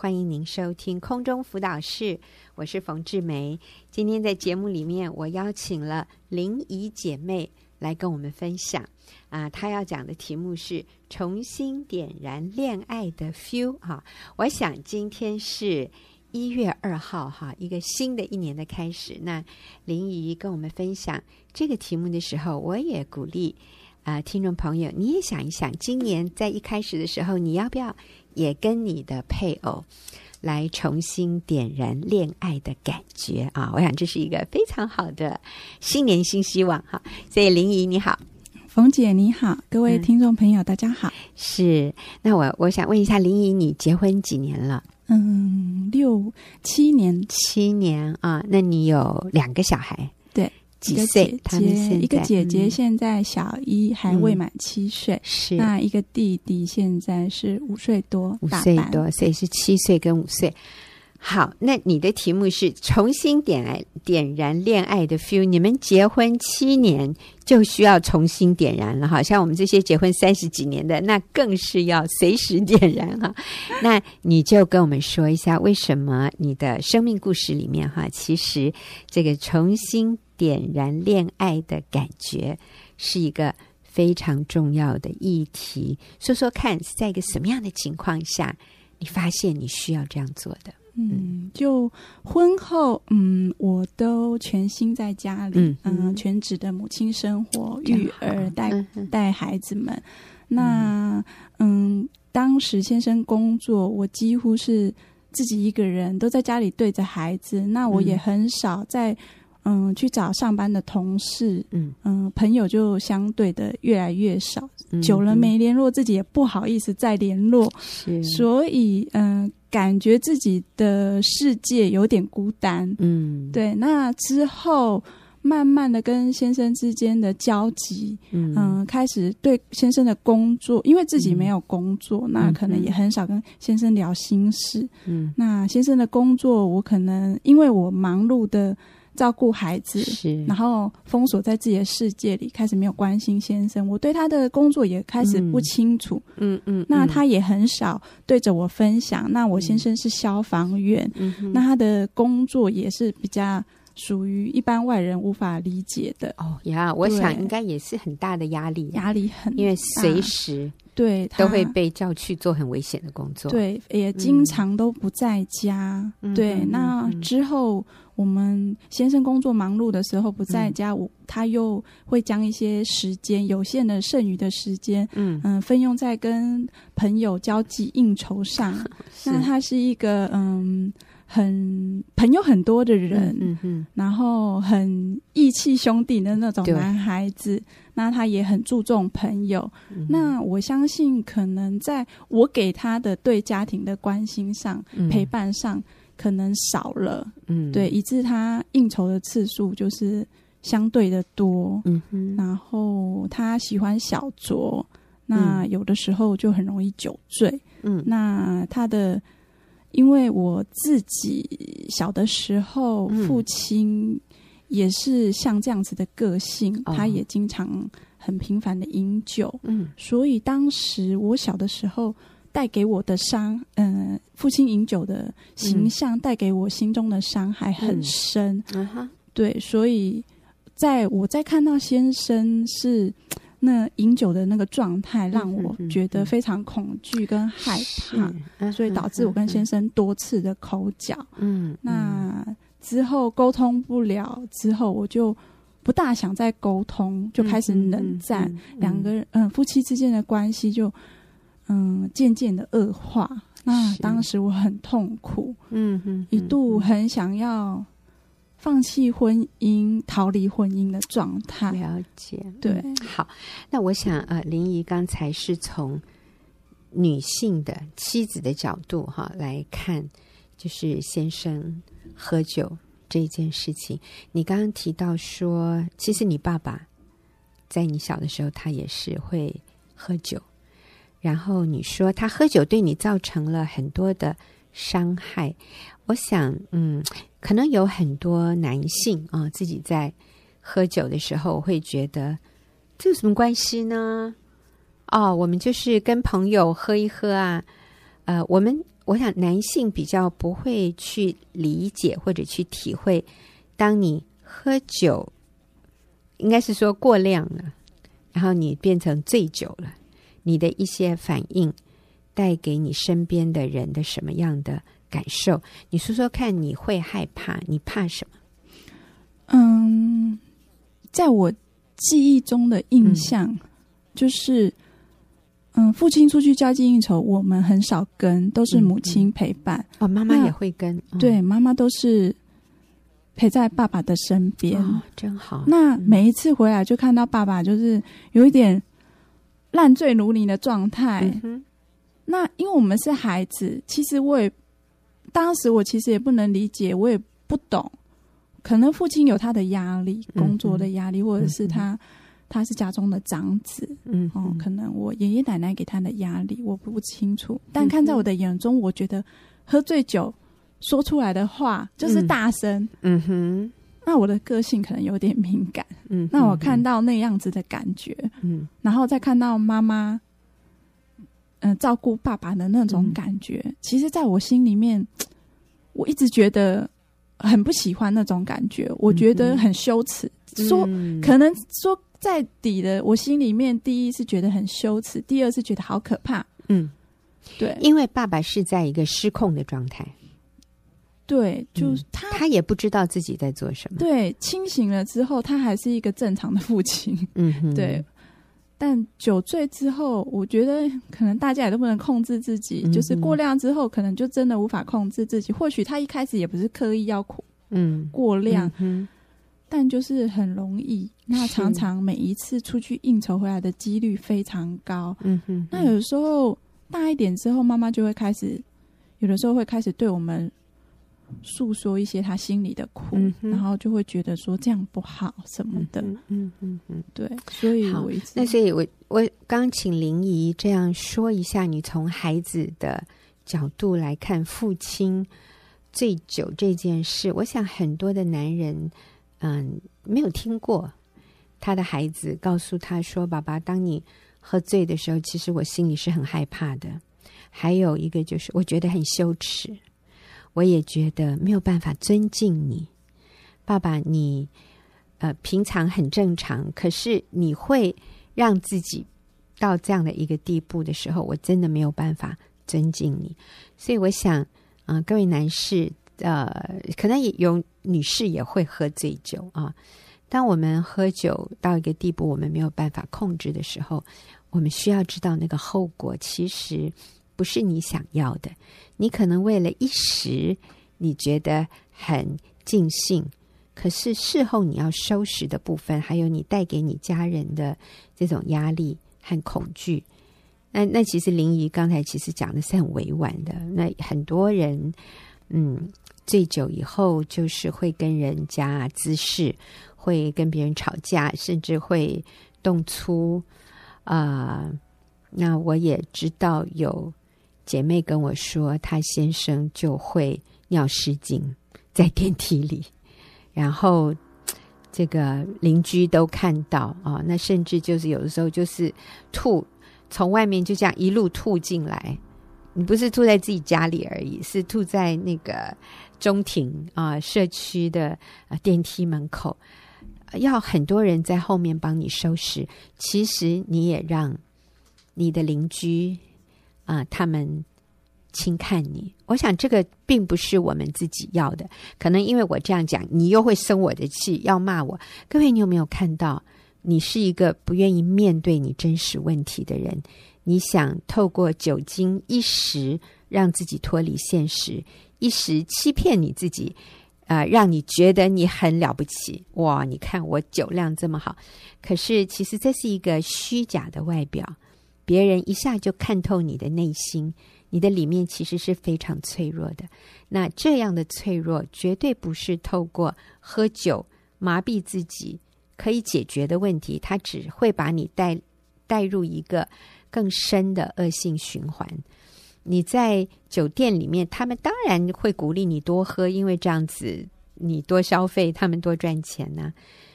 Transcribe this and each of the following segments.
欢迎您收听空中辅导室，我是冯志梅。今天在节目里面，我邀请了林怡姐妹来跟我们分享啊，她要讲的题目是重新点燃恋爱的 feel 啊。我想今天是一月二号哈，一个新的一年的开始。那林怡跟我们分享这个题目的时候，我也鼓励啊，听众朋友，你也想一想，今年在一开始的时候，你要不要？也跟你的配偶来重新点燃恋爱的感觉啊！我想这是一个非常好的新年新希望哈。所以林怡你好，冯姐你好，各位听众朋友、嗯、大家好。是，那我我想问一下林怡，你结婚几年了？嗯，六七年，七年啊。那你有两个小孩？几岁？他们现在一个姐姐现在小一，还未满七岁。嗯、是那一个弟弟现在是五岁多，五岁多，所以是七岁跟五岁。好，那你的题目是重新点燃点燃恋爱的 feel。你们结婚七年就需要重新点燃了，好像我们这些结婚三十几年的，那更是要随时点燃哈。那你就跟我们说一下，为什么你的生命故事里面哈，其实这个重新。点燃恋爱的感觉是一个非常重要的议题。说说看，是在一个什么样的情况下，你发现你需要这样做的？嗯，就婚后，嗯，我都全心在家里，嗯，嗯全职的母亲生活，育儿，带带孩子们。那，嗯，当时先生工作，我几乎是自己一个人都在家里对着孩子。那我也很少在。嗯，去找上班的同事，嗯。嗯，朋友就相对的越来越少，嗯、久了没联络，自己也不好意思再联络，是，所以嗯、呃，感觉自己的世界有点孤单，嗯，对。那之后，慢慢的跟先生之间的交集，嗯、呃，开始对先生的工作，因为自己没有工作，嗯、那可能也很少跟先生聊心事，嗯，那先生的工作，我可能因为我忙碌的。照顾孩子，是，然后封锁在自己的世界里，开始没有关心先生。我对他的工作也开始不清楚，嗯嗯，嗯，那他也很少对着我分享。那我先生是消防员，嗯，那他的工作也是比较属于一般外人无法理解的。哦呀，我想应该也是很大的压力，压力很大，因为随时对都会被叫去做很危险的工作，对，也经常都不在家。嗯、对，那之后。我们先生工作忙碌的时候不在家，我、嗯、他又会将一些时间有限的剩余的时间，嗯嗯、呃，分用在跟朋友交际应酬上。那他是一个嗯很朋友很多的人，嗯嗯，嗯，然后很义气兄弟的那种男孩子。那他也很注重朋友。嗯、那我相信，可能在我给他的对家庭的关心上、嗯、陪伴上。可能少了，嗯，对，以致他应酬的次数就是相对的多，嗯哼，然后他喜欢小酌，那有的时候就很容易酒醉，嗯，那他的，因为我自己小的时候，父亲也是像这样子的个性，嗯，他也经常很频繁的饮酒，嗯，所以当时我小的时候。带给我的伤，嗯、呃，父亲饮酒的形象带给我心中的伤还很深，嗯嗯、对，所以在我在看到先生是那饮酒的那个状态，让我觉得非常恐惧跟害怕，嗯、所以导致我跟先生多次的口角，嗯，那之后沟通不了，之后我就不大想再沟通，就开始冷战，嗯嗯。嗯、两个人，嗯、呃，夫妻之间的关系就。嗯，渐渐的恶化。那当时我很痛苦，嗯哼，一度很想要放弃婚姻、逃离婚姻的状态。了解，对、嗯。好，那我想，呃，林怡刚才是从女性的妻子的角度哈来看，就是先生喝酒这件事情。你刚刚提到说，其实你爸爸在你小的时候，他也是会喝酒。然后你说他喝酒对你造成了很多的伤害，我想，嗯，可能有很多男性啊，自己在喝酒的时候会觉得这有什么关系呢？哦，我们就是跟朋友喝一喝啊，呃，我们我想男性比较不会去理解或者去体会，当你喝酒，应该是说过量了，然后你变成醉酒了，你的一些反应带给你身边的人的什么样的感受？你说说看，你会害怕？你怕什么？嗯，在我记忆中的印象，嗯、就是。嗯，父亲出去交际应酬，我们很少跟，都是母亲陪伴。嗯嗯、哦，妈妈也会跟。嗯、对，妈妈都是陪在爸爸的身边。哦，真好。那每一次回来，就看到爸爸就是有一点烂醉如泥的状态。嗯、那因为我们是孩子，其实我也当时我其实也不能理解，我也不懂。可能父亲有他的压力，工作的压力，嗯、或者是他。他是家中的长子，嗯，哦，可能我爷爷奶奶给他的压力我不清楚，但看在我的眼中，我觉得喝醉酒说出来的话就是大声，嗯哼，那我的个性可能有点敏感，嗯，那我看到那样子的感觉，嗯，然后再看到妈妈，嗯、呃，照顾爸爸的那种感觉，嗯、其实在我心里面，我一直觉得很不喜欢那种感觉，我觉得很羞耻，嗯、说可能说。在底的我心里面，第一是觉得很羞耻，第二是觉得好可怕。嗯，对，因为爸爸是在一个失控的状态。对，就是他，他也不知道自己在做什么。对，清醒了之后，他还是一个正常的父亲。嗯哼，对。但酒醉之后，我觉得可能大家也都不能控制自己，嗯，就是过量之后，可能就真的无法控制自己。或许他一开始也不是刻意要苦，嗯，过量。嗯但就是很容易，那常常每一次出去应酬回来的几率非常高。嗯哼，那有时候大一点之后，妈妈就会开始，有的时候会开始对我们诉说一些他心里的苦，嗯、然后就会觉得说这样不好什么的。嗯嗯嗯嗯，对，所以我一直那所以我我刚请林怡这样说一下，你从孩子的角度来看父亲醉酒这件事，我想很多的男人。嗯，没有听过他的孩子告诉他说：“爸爸，当你喝醉的时候，其实我心里是很害怕的。还有一个就是，我觉得很羞耻，我也觉得没有办法尊敬你，爸爸你。呃，平常很正常，可是你会让自己到这样的一个地步的时候，我真的没有办法尊敬你。所以我想，啊、各位男士。”呃，可能也有女士也会喝醉酒啊。当我们喝酒到一个地步，我们没有办法控制的时候，我们需要知道那个后果其实不是你想要的。你可能为了一时你觉得很尽兴，可是事后你要收拾的部分，还有你带给你家人的这种压力和恐惧。那那其实林怡刚才其实讲的是很委婉的。那很多人，嗯。醉酒以后，就是会跟人家滋事，会跟别人吵架，甚至会动粗啊、那我也知道有姐妹跟我说，她先生就会尿失禁 在电梯里，然后 这个邻居都看到啊。那甚至就是有的时候就是吐，从外面就这样一路吐进来。你不是吐在自己家里而已，是吐在那个。中庭啊，社区的啊电梯门口，要很多人在后面帮你收拾。其实你也让你的邻居啊，他们轻看你。我想这个并不是我们自己要的。可能因为我这样讲，你又会生我的气，要骂我。各位，你有没有看到？你是一个不愿意面对你真实问题的人。你想透过酒精一时让自己脱离现实。一时欺骗你自己，啊、呃，让你觉得你很了不起哇！你看我酒量这么好，可是其实这是一个虚假的外表，别人一下就看透你的内心，你的里面其实是非常脆弱的。那这样的脆弱绝对不是透过喝酒麻痹自己可以解决的问题，它只会把你带带入一个更深的恶性循环。你在酒店里面，他们当然会鼓励你多喝，因为这样子你多消费，他们多赚钱呢、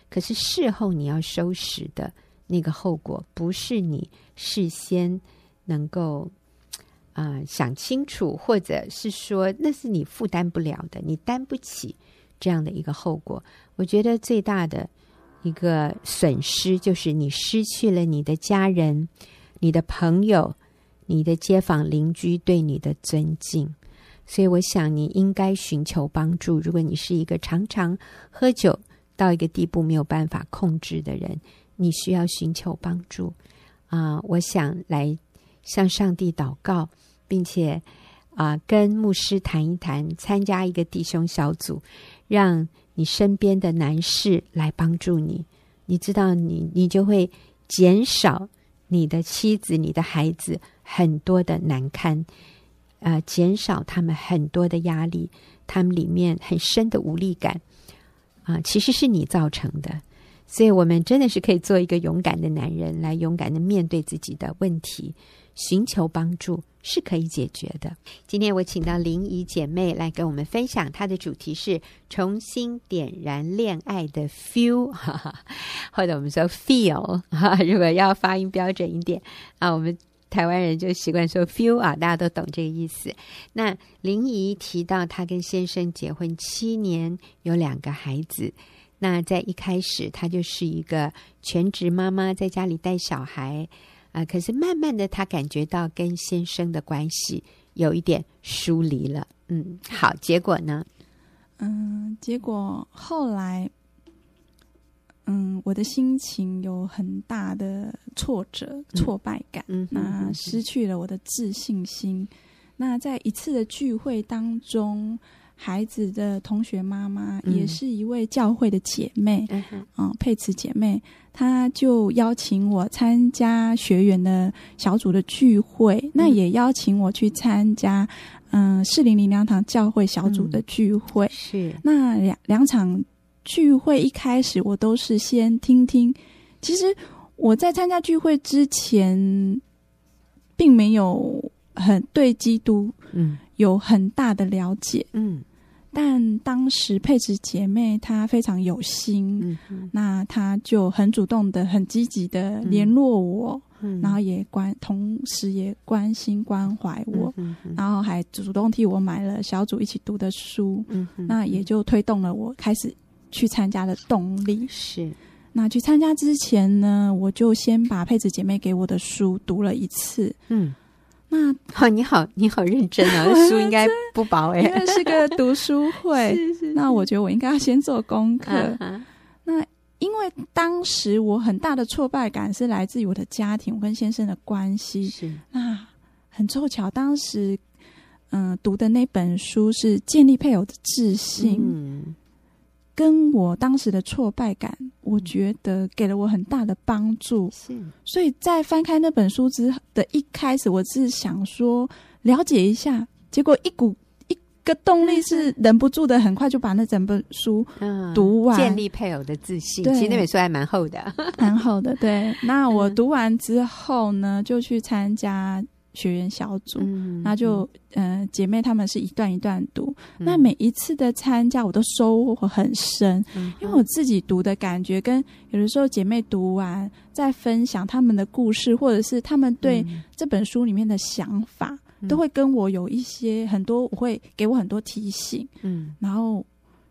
可是事后你要收拾的那个后果，不是你事先能够啊、想清楚，或者是说那是你负担不了的，你担不起这样的一个后果。我觉得最大的一个损失就是你失去了你的家人、你的朋友、你的街坊邻居对你的尊敬。所以，我想你应该寻求帮助。如果你是一个常常喝酒到一个地步没有办法控制的人，你需要寻求帮助啊、我想来向上帝祷告，并且啊、跟牧师谈一谈，参加一个弟兄小组，让你身边的男士来帮助你。你知道你，你就会减少你的妻子、你的孩子很多的难堪。呃，减少他们很多的压力，他们里面很深的无力感啊、其实是你造成的。所以，我们真的是可以做一个勇敢的男人，来勇敢的面对自己的问题，寻求帮助是可以解决的。今天我请到林怡姐妹来跟我们分享，她的主题是重新点燃恋爱的 feel，哈，或者我们说 feel 哈，如果要发音标准一点啊，我们。台湾人就习惯说 “feel” 啊，大家都懂这个意思。那林怡提到她跟先生结婚七年，有两个孩子。那在一开始，她就是一个全职妈妈，在家里带小孩啊、呃。可是慢慢的，她感觉到跟先生的关系有一点疏离了。嗯，好，结果呢？嗯，结果后来。嗯，我的心情有很大的挫折、挫败感，嗯，那失去了我的自信心。那在一次的聚会当中，孩子的同学妈妈也是一位教会的姐妹，嗯，嗯，佩慈姐妹，她就邀请我参加学员的小组的聚会，嗯，那也邀请我去参加，嗯，士林灵粮堂教会小组的聚会，嗯，是那两两场。聚会一开始，我都是先听听。其实我在参加聚会之前，并没有很对基督嗯有很大的了解嗯。但当时佩慈姐妹她非常有心，那她就很主动的、很积极的联络我，嗯，然后也关，同时也关心关怀我，嗯，然后还主动替我买了小组一起读的书，嗯，那也就推动了我开始。去参加的动力。是，那去参加之前呢，我就先把佩子姐妹给我的书读了一次。嗯，那好，你好，你好认真啊，书应该不薄哎，是个读书会。是是是，那我觉得我应该要先做功课。Uh-huh. 那因为当时我很大的挫败感是来自于我的家庭，我跟先生的关系。是，那很凑巧，当时嗯、呃、读的那本书是建立配偶的自信。嗯。跟我当时的挫败感，我觉得给了我很大的帮助。是，所以在翻开那本书之的一开始，我是想说了解一下，结果一股一个动力是忍不住的，很快就把那整本书读完。嗯、建立配偶的自信，其实那本书还蛮厚的，蛮厚的。对，那我读完之后呢，就去参加。学员小组，嗯、那就嗯、呃，姐妹她们是一段一段读、嗯。那每一次的参加，我都收获很深、嗯，因为我自己读的感觉，跟有的时候姐妹读完再分享他们的故事，或者是他们对这本书里面的想法，嗯、都会跟我有一些很多，我会给我很多提醒，嗯，然后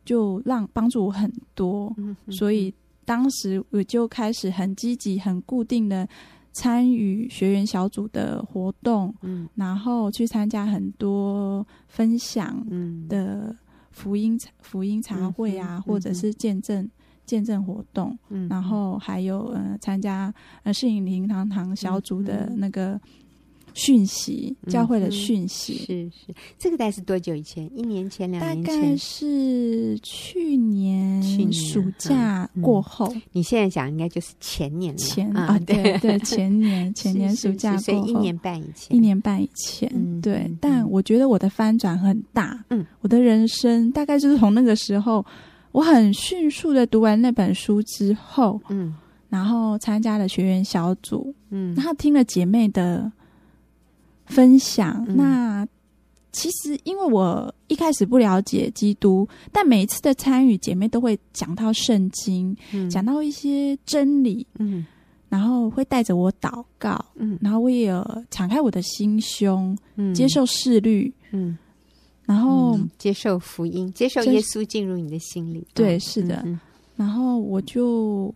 就让帮助我很多、嗯，所以当时我就开始很积极、很固定的。参与学员小组的活动，嗯，然后去参加很多分享的福音、嗯、福音茶会啊，嗯、或者是见证、嗯、见证活动，嗯，然后还有呃参加呃适应灵堂堂小组的那个。讯息，教会的讯息、嗯、是是，这个大概是多久以前？一年前、两年前？大概是去年暑假过后。嗯、你现在讲应该就是前年了，前啊，对对，前年 前年暑假过后，所以一年半以前，一年半以前，嗯、对、嗯。但我觉得我的翻转很大，嗯，我的人生大概就是从那个时候，我很迅速的读完那本书之后，嗯，然后参加了学员小组，嗯，然后听了姐妹的。分享。那其实，因为我一开始不了解基督，但每一次的参与，姐妹都会讲到圣经，讲到一些真理。嗯，然后会带着我祷告，嗯，然后我也有敞开我的心胸，嗯，接受视律，嗯，然后、嗯、接受福音，接受耶稣进入你的心里，对，是的，嗯、然后我就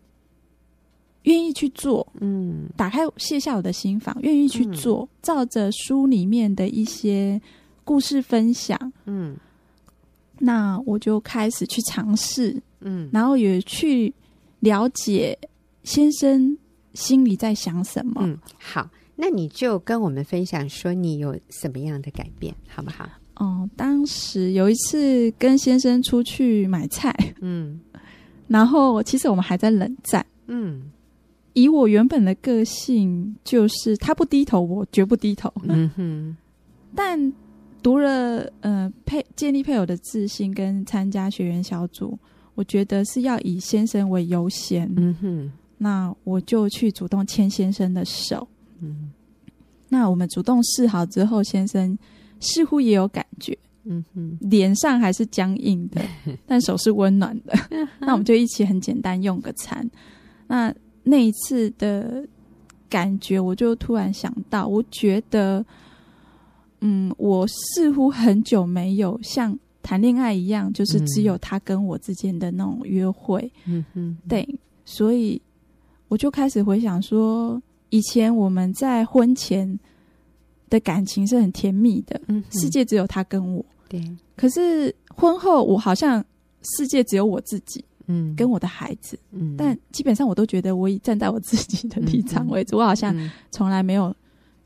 愿意去做，嗯，打开卸下我的心房，愿意去做，嗯、照着书里面的一些故事分享，嗯，那我就开始去尝试，嗯，然后也去了解先生心里在想什么？嗯，好，那你就跟我们分享说你有什么样的改变，好不好？哦，当时有一次跟先生出去买菜，嗯，然后其实我们还在冷战，嗯，以我原本的个性，就是他不低头，我绝不低头，嗯哼。但读了呃配建立配偶的自信跟参加学员小组，我觉得是要以先生为优先，嗯哼。那我就去主动牵先生的手，嗯，那我们主动示好之后，先生似乎也有感觉，嗯哼，脸上还是僵硬的，但手是温暖的。那我们就一起很简单用个餐。那那一次的感觉，我就突然想到，我觉得，嗯，我似乎很久没有像谈恋爱一样，就是只有他跟我之间的那种约会，嗯哼，对，所以。我就开始回想说，以前我们在婚前的感情是很甜蜜的，嗯，世界只有他跟我，对。可是婚后，我好像世界只有我自己，嗯，跟我的孩子，嗯。但基本上，我都觉得我以站在我自己的立场为主，我好像从来没有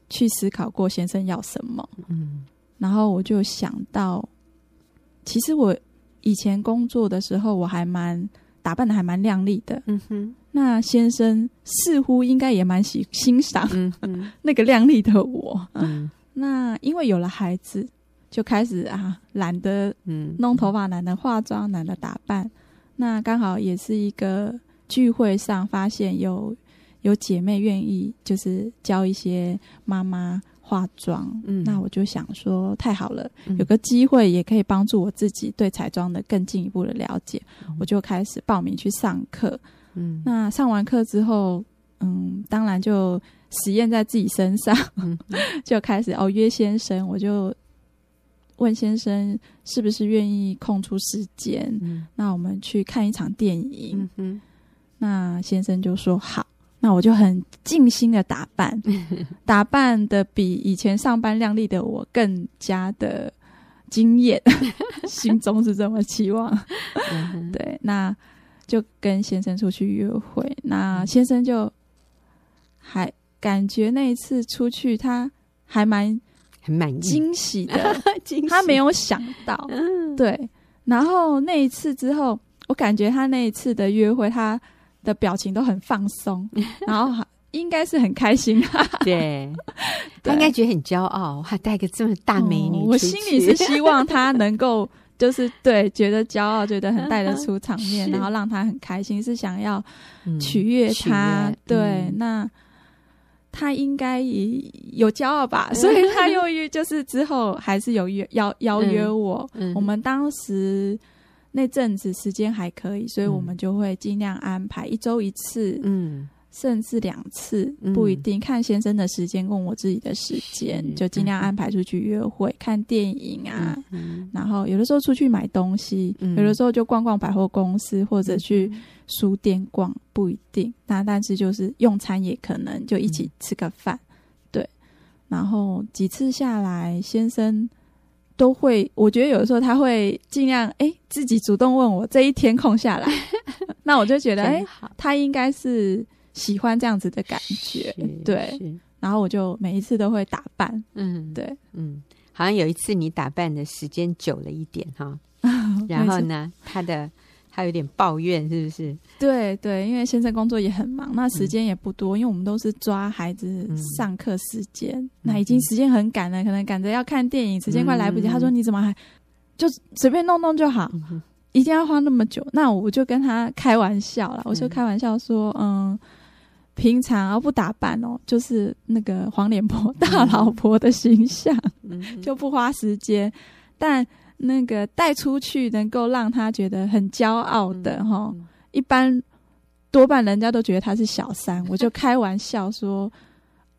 去思考过先生要什么，嗯。然后我就想到，其实我以前工作的时候，我还蛮。打扮的还蛮靓丽的，嗯哼。那先生似乎应该也蛮喜欣赏，嗯，那个靓丽的我，嗯。那因为有了孩子，就开始啊，懒得嗯弄头发，懒得化妆，懒得打扮。那刚好也是一个聚会上，发现有有姐妹愿意，就是教一些妈妈。化妆，嗯，那我就想说，太好了，有个机会也可以帮助我自己对彩妆的更进一步的了解，嗯，我就开始报名去上课。嗯，那上完课之后，嗯，当然就实验在自己身上，嗯，就开始哦约先生，我就问先生是不是愿意空出时间，嗯，那我们去看一场电影。嗯，那先生就说好。那我就很尽心的打扮，打扮的比以前上班靓丽的我更加的惊艳，心中是这么期望。对，那就跟先生出去约会，那先生就还感觉那一次出去他还蛮很满意，惊喜的，他没有想到，嗯对。然后那一次之后，我感觉他那一次的约会，他。的表情都很放松，然后应该是很开心。对，他应该觉得很骄傲，还带个这么大美女。我心里是希望他能够，就是对，觉得骄傲，觉得很带得出场面，然后让他很开心，是想要取悦他。对，那他应该也有骄傲吧，所以他又约，就是之后还是有约邀邀约我。我们当时。那阵子时间还可以，所以我们就会尽量安排一周一次，嗯，甚至两次，不一定看先生的时间跟我自己的时间，就尽量安排出去约会、看电影啊，然后有的时候出去买东西，有的时候就逛逛百货公司或者去书店逛，不一定。那但是就是用餐也可能就一起吃个饭，对。然后几次下来，先生。都会，我觉得有的时候他会尽量哎、欸，自己主动问我这一天空下来，那我就觉得哎、欸，他应该是喜欢这样子的感觉，对。然后我就每一次都会打扮，嗯，对，嗯，好像有一次你打扮的时间久了一点哈，然后呢，他的。他有点抱怨，是不是？对对，因为先生工作也很忙，那时间也不多，嗯、因为我们都是抓孩子上课时间，嗯、那已经时间很赶了，可能赶着要看电影，时间快来不及。嗯、他说：“你怎么还就随便弄弄就好，嗯、一定要花那么久？”那我就跟他开玩笑了，我就开玩笑说：“嗯，平常不打扮哦，就是那个黄脸婆大老婆的形象，嗯、就不花时间，但。”那个带出去能够让他觉得很骄傲的哈，一般多半人家都觉得他是小三，我就开玩笑说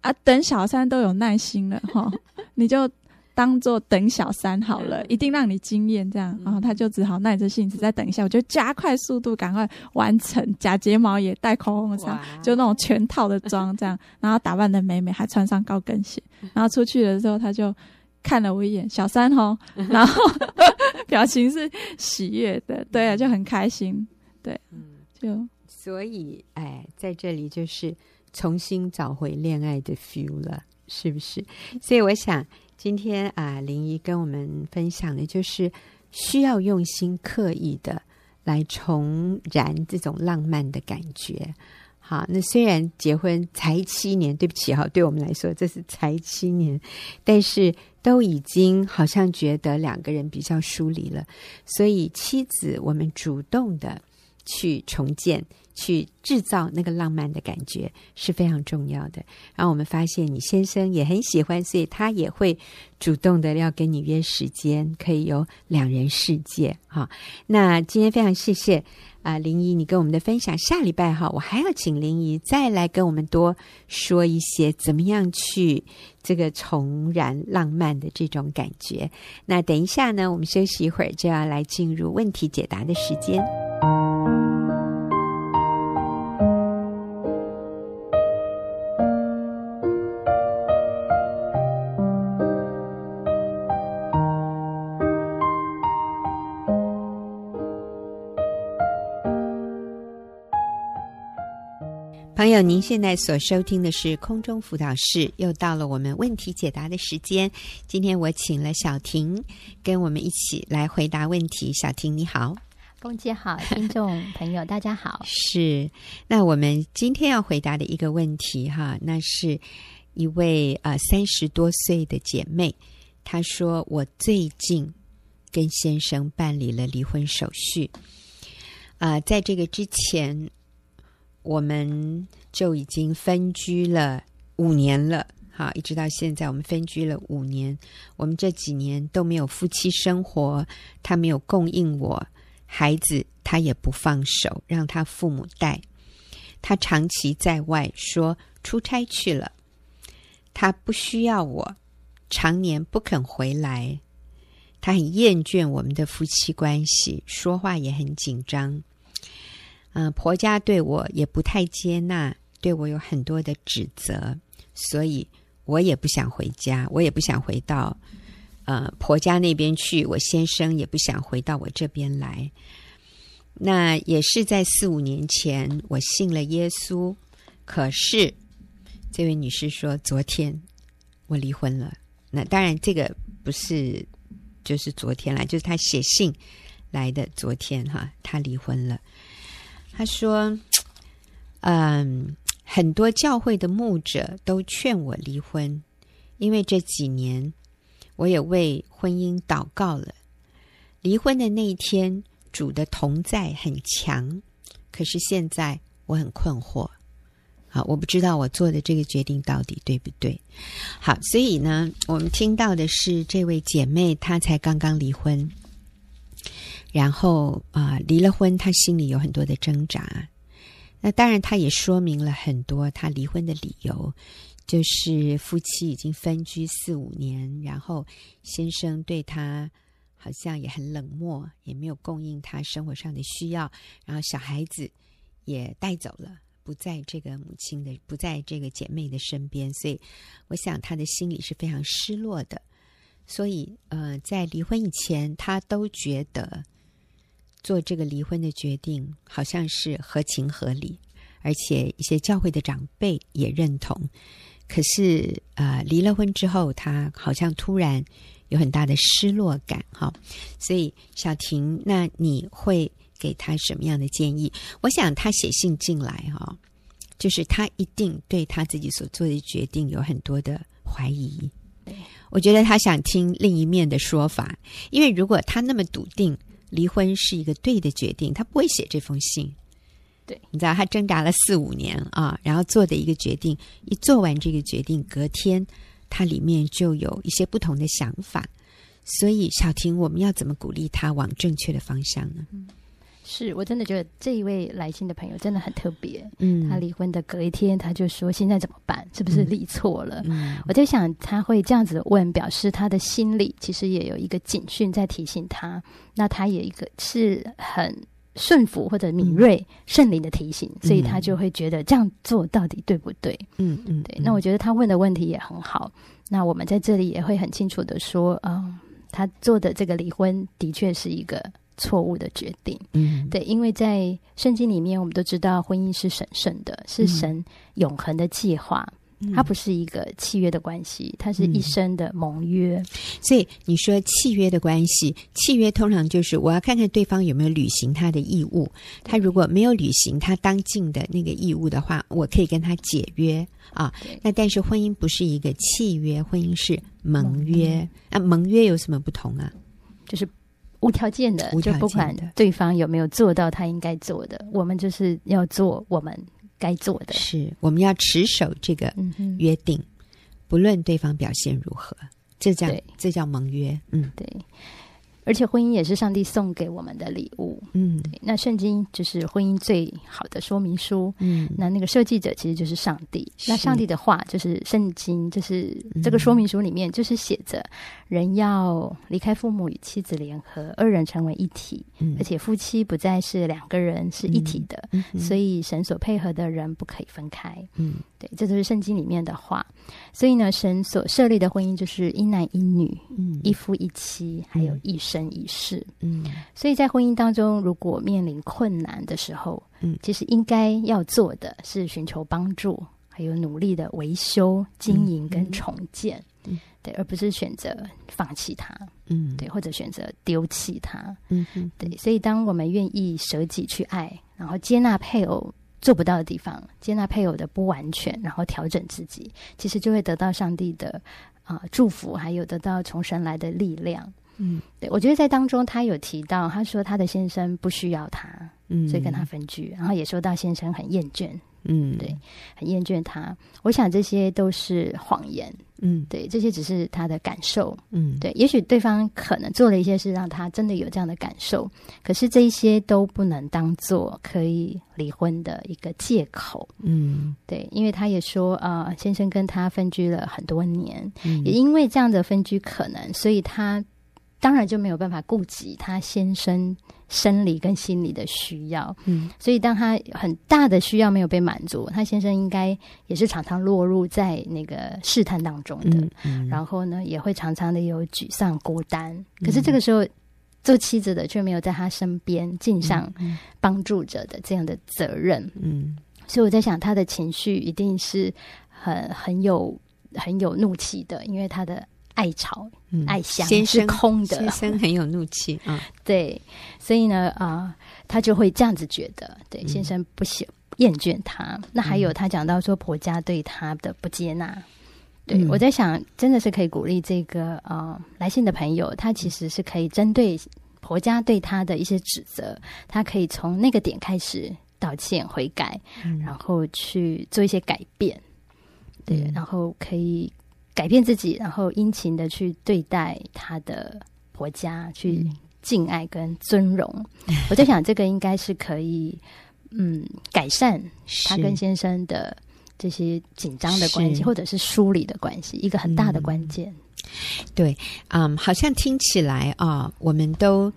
啊，等小三都有耐心了哈，你就。当做等小三好了，一定让你惊艳这样，然后他就只好耐着性子再等一下，我就加快速度，赶快完成，假睫毛也戴口红上，就那种全套的妆这样，然后打扮的美美，还穿上高跟鞋，然后出去的时候他就看了我一眼，小三吼，然后表情是喜悦的，对啊，就很开心，对，就。所以哎，在这里就是重新找回恋爱的 feel 了，是不是？所以我想。今天啊，林姨跟我们分享的就是需要用心刻意的来重燃这种浪漫的感觉。好，那虽然结婚才七年，对不起哈，对我们来说这是才七年，但是都已经好像觉得两个人比较疏离了，所以妻子，我们主动的去重建。去制造那个浪漫的感觉是非常重要的。然后我们发现你先生也很喜欢，所以他也会主动的要跟你约时间，可以有两人世界哈。那今天非常谢谢啊，伶仪你跟我们的分享。下礼拜哈，我还要请伶仪再来跟我们多说一些怎么样去这个重燃浪漫的这种感觉。那等一下呢，我们休息一会儿，就要来进入问题解答的时间。友，您现在所收听的是空中辅导室，又到了我们问题解答的时间。今天我请了小婷跟我们一起来回答问题。小婷，你好，凤姐好，听众朋友大家好。是，那我们今天要回答的一个问题哈，那是一位呃三十多岁的姐妹，她说我最近跟先生办理了离婚手续，啊、呃，在这个之前。我们就已经分居了五年了，好，一直到现在，我们分居了五年。我们这几年都没有夫妻生活，他没有供应我孩子，他也不放手，让他父母带。他长期在外，说出差去了，他不需要我，常年不肯回来。他很厌倦我们的夫妻关系，说话也很紧张。嗯、婆家对我也不太接纳，对我有很多的指责，所以我也不想回家，我也不想回到呃婆家那边去。我先生也不想回到我这边来。那也是在四五年前，我信了耶稣。可是这位女士说，昨天我离婚了。那当然，这个不是就是昨天来，就是她写信来的昨天哈，她离婚了。她说：“嗯，很多教会的牧者都劝我离婚，因为这几年我也为婚姻祷告了。离婚的那一天，主的同在很强，可是现在我很困惑。好，我不知道我做的这个决定到底对不对。好，所以呢，我们听到的是这位姐妹，她才刚刚离婚。”然后啊、离了婚，她心里有很多的挣扎。那当然，他也说明了很多他离婚的理由，就是夫妻已经分居四五年，然后先生对他好像也很冷漠，也没有供应他生活上的需要，然后小孩子也带走了，不在这个母亲的，不在这个姐妹的身边，所以我想他的心里是非常失落的。所以，呃，在离婚以前，他都觉得。做这个离婚的决定，好像是合情合理，而且一些教会的长辈也认同。可是，呃，离了婚之后，他好像突然有很大的失落感，哈。所以，小婷，那你会给他什么样的建议？我想他写信进来，哈，就是他一定对他自己所做的决定有很多的怀疑。我觉得他想听另一面的说法，因为如果他那么笃定。离婚是一个对的决定，他不会写这封信。对，你知道他挣扎了四五年啊，然后做的一个决定，一做完这个决定，隔天他里面就有一些不同的想法。所以，小婷，我们要怎么鼓励他往正确的方向呢？嗯，是我真的觉得这一位来信的朋友真的很特别。嗯，他离婚的隔一天，他就说：“现在怎么办？是不是离错了？”嗯，我在想，他会这样子问，表示他的心里其实也有一个警讯在提醒他。那他也一个是很顺服或者敏锐圣灵的提醒，所以他就会觉得这样做到底对不对？嗯嗯，对。那我觉得他问的问题也很好。那我们在这里也会很清楚的说，嗯，他做的这个离婚的确是一个错误的决定。嗯，对，因为在圣经里面，我们都知道婚姻是神圣的，是神永恒的计划。它不是一个契约的关系，它是一生的盟约。嗯。所以你说契约的关系，契约通常就是我要看看对方有没有履行他的义务。他如果没有履行他当尽的那个义务的话，我可以跟他解约啊。那但是婚姻不是一个契约，婚姻是盟约。啊，盟约有什么不同啊？就是无条件的，就不管对方有没有做到他应该做的，我们就是要做我们。该做的是，我们要持守这个约定，嗯、不论对方表现如何，这叫这叫盟约。嗯，对。而且婚姻也是上帝送给我们的礼物，嗯，对。那圣经就是婚姻最好的说明书，嗯。那那个设计者其实就是上帝，那上帝的话就是圣经，就是这个说明书里面就是写着，人要离开父母与妻子联合，二人成为一体，嗯。而且夫妻不再是两个人，是一体的。所以神所配合的人不可以分开，嗯。对，这就是圣经里面的话。所以呢，神所设立的婚姻就是一男一女，嗯，一夫一妻，还有一生一世，嗯。所以在婚姻当中，如果面临困难的时候，嗯，其实应该要做的是寻求帮助，还有努力的维修、经营跟重建，嗯，对，而不是选择放弃它，嗯，对，或者选择丢弃它，嗯嗯，对。所以，当我们愿意舍己去爱，然后接纳配偶。做不到的地方，接纳配偶的不完全，然后调整自己，其实就会得到上帝的啊、呃、祝福，还有得到从神来的力量。嗯，对，我觉得在当中，他有提到，他说他的先生不需要他，嗯，所以跟他分居，然后也说到先生很厌倦。嗯，对，很厌倦他。我想这些都是谎言。嗯，对，这些只是他的感受。嗯，对，也许对方可能做了一些事，让他真的有这样的感受。可是这一些都不能当做可以离婚的一个借口。嗯，对，因为他也说，呃，先生跟他分居了很多年，嗯，也因为这样的分居可能，所以他当然就没有办法顾及他先生。生理跟心理的需要，嗯，所以当他很大的需要没有被满足，他先生应该也是常常落入在那个试探当中的，嗯嗯，然后呢，也会常常的有沮丧、孤单。可是这个时候，做妻子的却没有在他身边尽上帮助者的这样的责任，嗯，所以我在想，他的情绪一定是很很有很有怒气的，因为他的。爱巢、嗯、爱箱是空的，先生很有怒气啊。对，所以呢，啊、呃，他就会这样子觉得，对，先生不喜厌倦他。嗯、那还有他讲到说婆家对他的不接纳，对、嗯、我在想，真的是可以鼓励这个呃来信的朋友，他其实是可以针对婆家对他的一些指责，他可以从那个点开始道歉悔改，嗯、然后去做一些改变，对，嗯、然后可以。改变自己，然后殷勤的去对待他的婆家，去敬爱跟尊荣。嗯、我在想，这个应该是可以，嗯，改善他跟先生的这些紧张的关系，或者是疏离的关系，一个很大的关键。嗯、对，嗯，好像听起来啊，我们都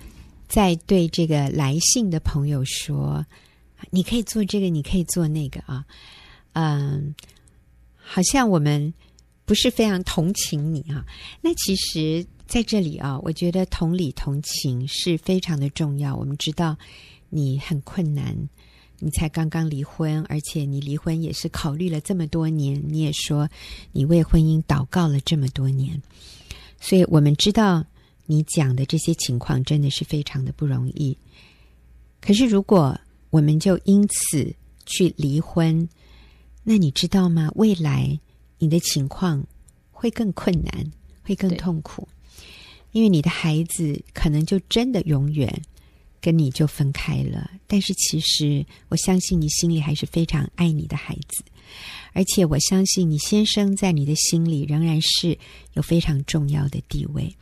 在对这个来信的朋友说，你可以做这个，你可以做那个啊，嗯，好像我们。不是非常同情你啊，那其实在这里啊，我觉得同理同情是非常的重要。我们知道你很困难，你才刚刚离婚，而且你离婚也是考虑了这么多年。你也说你为婚姻祷告了这么多年，所以我们知道你讲的这些情况真的是非常的不容易。可是如果我们就因此去离婚，那你知道吗？未来。你的情况会更困难，会更痛苦，因为你的孩子可能就真的永远跟你就分开了。但是其实，我相信你心里还是非常爱你的孩子，而且我相信你先生在你的心里仍然是有非常重要的地位。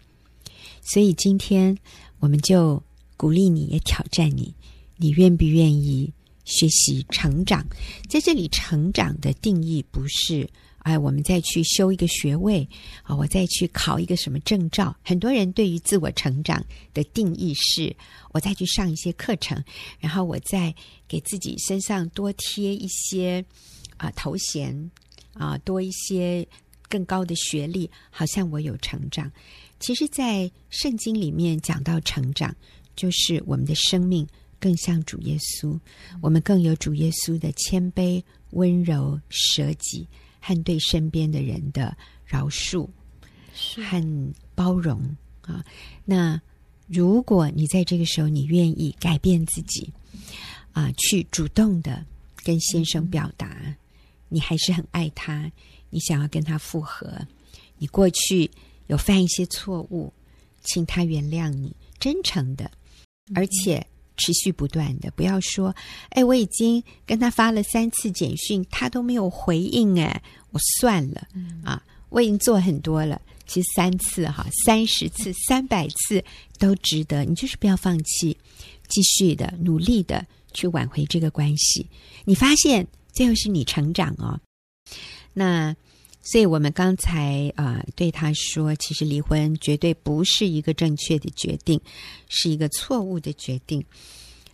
所以今天我们就鼓励你，也挑战你，你愿不愿意学习成长？在这里，成长的定义不是。哎，我们再去修一个学位啊，我再去考一个什么证照？很多人对于自我成长的定义是，我再去上一些课程，然后我再给自己身上多贴一些啊头衔啊，多一些更高的学历，好像我有成长。其实，在圣经里面讲到成长，就是我们的生命更像主耶稣，我们更有主耶稣的谦卑、温柔、舍己。和对身边的人的饶恕和包容啊，那如果你在这个时候你愿意改变自己啊，去主动的跟先生表达，你还是很爱他，你想要跟他复合，你过去有犯一些错误，请他原谅你，真诚的，而且。持续不断的，不要说，哎，我已经跟他发了三次简讯，他都没有回应，哎，我算了，啊，我已经做很多了，其实三次哈，三十次、三百次都值得，你就是不要放弃，继续的努力的去挽回这个关系，你发现最后是你成长哦，那。所以我们刚才啊、呃、对他说，其实离婚绝对不是一个正确的决定，是一个错误的决定。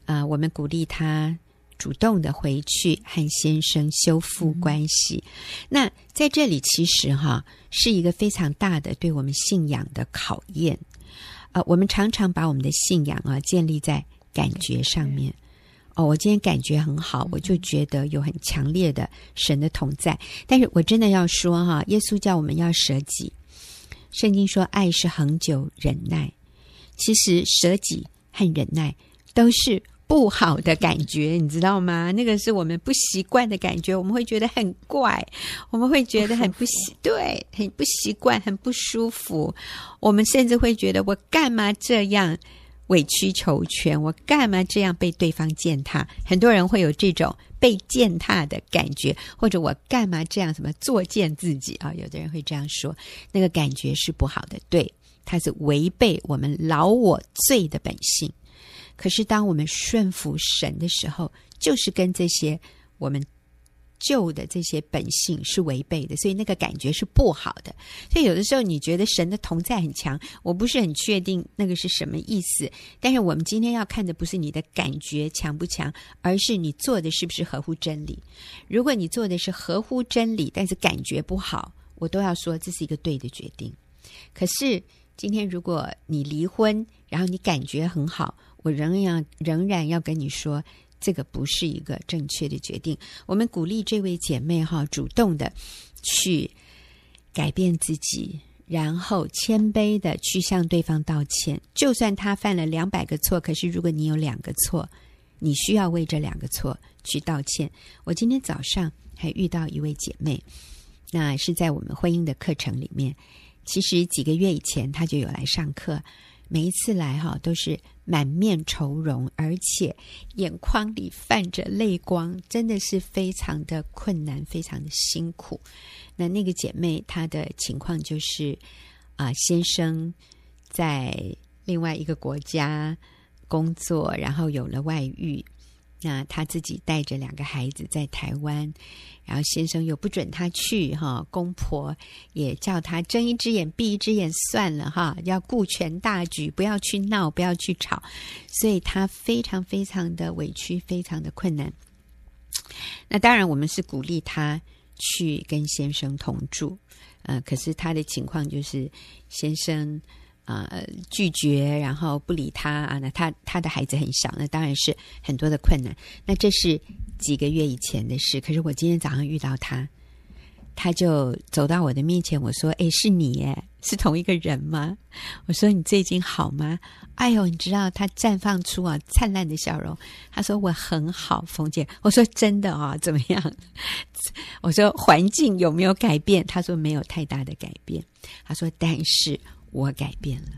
啊、呃，我们鼓励他主动的回去和先生修复关系。嗯、那在这里其实哈是一个非常大的对我们信仰的考验。呃，我们常常把我们的信仰啊建立在感觉上面。哦，我今天感觉很好，我就觉得有很强烈的神的同在。但是我真的要说哈，耶稣叫我们要舍己。圣经说爱是恒久忍耐，其实舍己和忍耐都是不好的感觉，你知道吗？那个是我们不习惯的感觉，我们会觉得很怪，我们会觉得很不习，对，很不习惯，很不舒服。我们甚至会觉得我干嘛这样？委曲求全，我干嘛这样被对方践踏？很多人会有这种被践踏的感觉，或者我干嘛这样什么作践自己啊？有的人会这样说，那个感觉是不好的，对，它是违背我们老我罪的本性。可是当我们顺服神的时候，就是跟这些我们。旧的这些本性是违背的，所以那个感觉是不好的。所以有的时候你觉得神的同在很强，我不是很确定那个是什么意思。但是我们今天要看的不是你的感觉强不强，而是你做的是不是合乎真理。如果你做的是合乎真理，但是感觉不好，我都要说这是一个对的决定。可是今天如果你离婚，然后你感觉很好，我仍然仍然要跟你说。这个不是一个正确的决定。我们鼓励这位姐妹哈，主动的去改变自己，然后谦卑的去向对方道歉。就算他犯了两百个错，可是如果你有两个错，你需要为这两个错去道歉。我今天早上还遇到一位姐妹，那是在我们婚姻的课程里面。其实几个月以前，她就有来上课。每一次来哈，都是满面愁容，而且眼眶里泛着泪光，真的是非常的困难，非常的辛苦。那那个姐妹她的情况就是，啊、先生在另外一个国家工作，然后有了外遇。那她自己带着两个孩子在台湾，然后先生又不准她去哈，公婆也叫她睁一只眼闭一只眼算了哈，要顾全大局，不要去闹，不要去吵，所以她非常非常的委屈，非常的困难。那当然，我们是鼓励她去跟先生同住，呃，可是她的情况就是先生。啊、呃，拒绝，然后不理他啊。那他他的孩子很小，那当然是很多的困难。那这是几个月以前的事。可是我今天早上遇到他，他就走到我的面前，我说：“哎，是你耶，是同一个人吗？” 我说：“你最近好吗？”哎呦，你知道他绽放出啊灿烂的笑容。他说：“我很好，冯姐。”我说：“真的啊，怎么样？” 我说：“环境有没有改变？”他说：“没有太大的改变。”他说：“但是。”我改变了，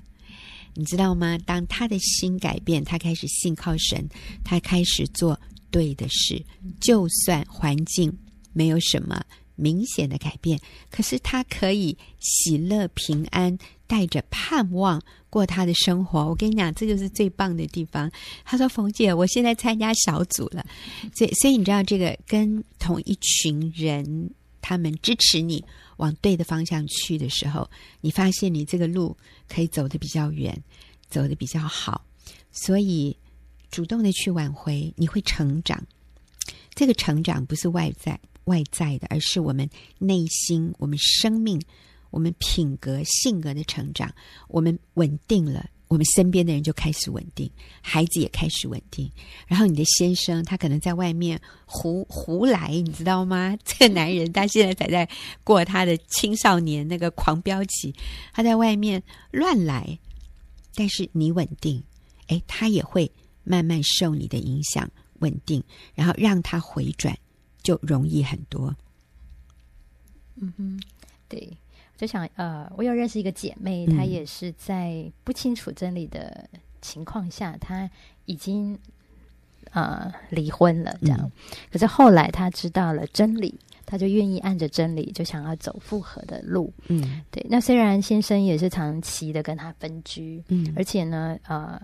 你知道吗？当他的心改变，他开始信靠神，他开始做对的事，就算环境没有什么明显的改变，可是他可以喜乐平安带着盼望过他的生活。我跟你讲，这就是最棒的地方。他说：“冯姐，我现在参加小组了，所以，所以你知道，这个跟同一群人，他们支持你往对的方向去的时候，你发现你这个路可以走得比较远，走得比较好。所以，主动的去挽回，你会成长。这个成长不是外在。”外在的，而是我们内心、我们生命、我们品格、性格的成长。我们稳定了，我们身边的人就开始稳定，孩子也开始稳定。然后你的先生，他可能在外面胡胡来，你知道吗？这个男人他现在才在过他的青少年那个狂飙期，他在外面乱来，但是你稳定，诶，他也会慢慢受你的影响稳定，然后让他回转。就容易很多。嗯哼，对，就想，呃，我有认识一个姐妹，嗯、她也是在不清楚真理的情况下，她已经呃离婚了，这样。嗯、可是后来她知道了真理，她就愿意按着真理，就想要走复合的路。嗯，对。那虽然先生也是长期的跟她分居，嗯，而且呢，呃，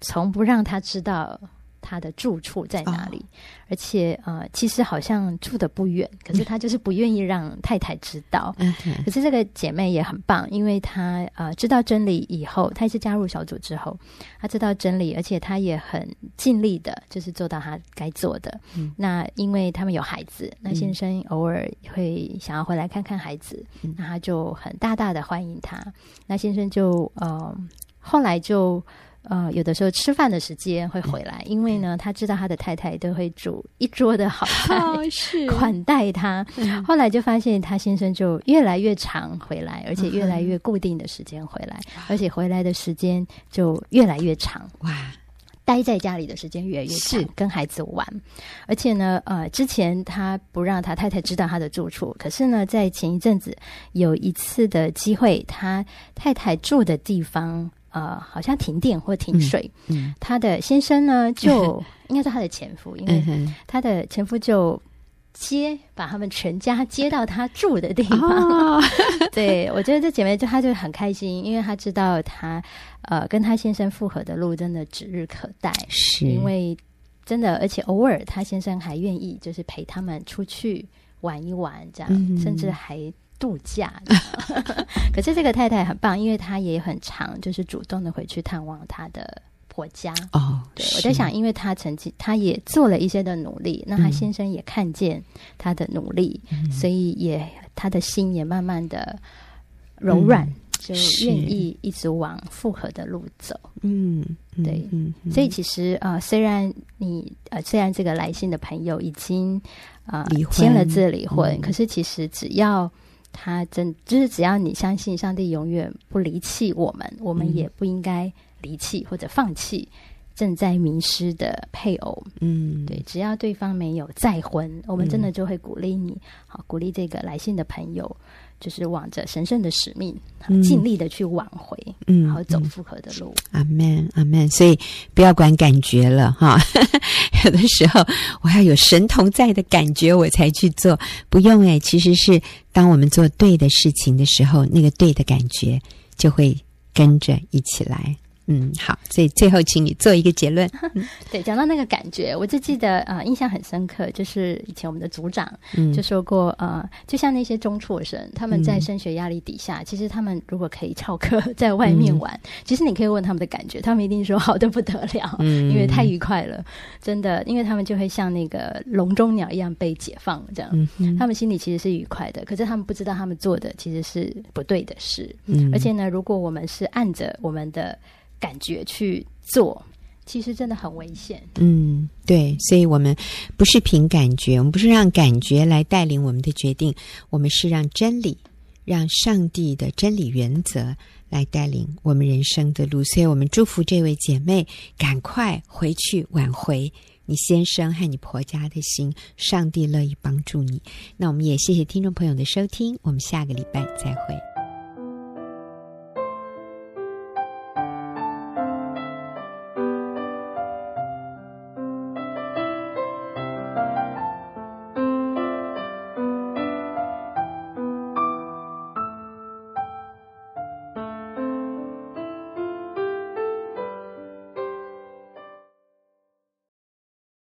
从不让她知道。他的住处在哪里？Oh. 而且呃，其实好像住的不远，可是他就是不愿意让太太知道。Uh. 可是这个姐妹也很棒，因为她呃知道真理以后，她也是加入小组之后，她知道真理，而且她也很尽力的，就是做到她该做的。嗯、那因为他们有孩子，那先生偶尔会想要回来看看孩子，嗯、那他就很大大的欢迎他。那先生就呃后来就。呃，有的时候吃饭的时间会回来，因为呢，他知道他的太太都会煮一桌的好菜，是款待他。嗯、后来就发现他先生就越来越常回来，而且越来越固定的时间回来，嗯、而且回来的时间就越来越长。哇，待在家里的时间越来越长，是跟孩子玩。而且呢，呃，之前他不让他太太知道他的住处，可是呢，在前一阵子有一次的机会，他太太住的地方。呃，好像停电或停水，嗯。嗯、他的先生呢，就应该是她的前夫，因为她的前夫就接把他们全家接到他住的地方。哦、对，我觉得这姐妹就她就很开心，因为她知道她呃跟她先生复合的路真的指日可待，是。因为真的，而且偶尔她先生还愿意就是陪他们出去玩一玩，这样，嗯、甚至还。度假，可是这个太太很棒，因为她也很常，就是主动的回去探望她的婆家。哦，对，我在想，因为她曾经，她也做了一些的努力，那她先生也看见她的努力，嗯、所以也她的心也慢慢的柔软，嗯、就愿意一直往复合的路走。嗯，对，嗯，嗯所以其实呃，虽然你呃，虽然这个来信的朋友已经啊签、呃、了字离婚，嗯、可是其实只要。他真就是，只要你相信上帝永远不离弃我们，我们也不应该离弃或者放弃正在迷失的配偶。嗯，对，只要对方没有再婚，我们真的就会鼓励你，好鼓励这个来信的朋友。就是往着神圣的使命，尽力的去挽回，嗯，然后走复合的路。阿门，阿门。所以不要管感觉了哈，有的时候我要有神同在的感觉，我才去做。不用诶，其实是当我们做对的事情的时候，那个对的感觉就会跟着一起来。嗯，好，所以最后请你做一个结论。对，讲到那个感觉，我就记得呃，印象很深刻，就是以前我们的组长就说过，嗯、呃，就像那些中辍生，他们在升学压力底下，嗯、其实他们如果可以翘课在外面玩，嗯、其实你可以问他们的感觉，他们一定说好的不得了，嗯、因为太愉快了，真的，因为他们就会像那个笼中鸟一样被解放，这样，嗯、他们心里其实是愉快的，可是他们不知道他们做的其实是不对的事，嗯、而且呢，如果我们是按着我们的。感觉去做，其实真的很危险。嗯，对，所以我们不是凭感觉，我们不是让感觉来带领我们的决定，我们是让真理、让上帝的真理原则来带领我们人生的路。所以我们祝福这位姐妹，赶快回去挽回你先生和你婆家的心，上帝乐意帮助你。那我们也谢谢听众朋友的收听，我们下个礼拜再会。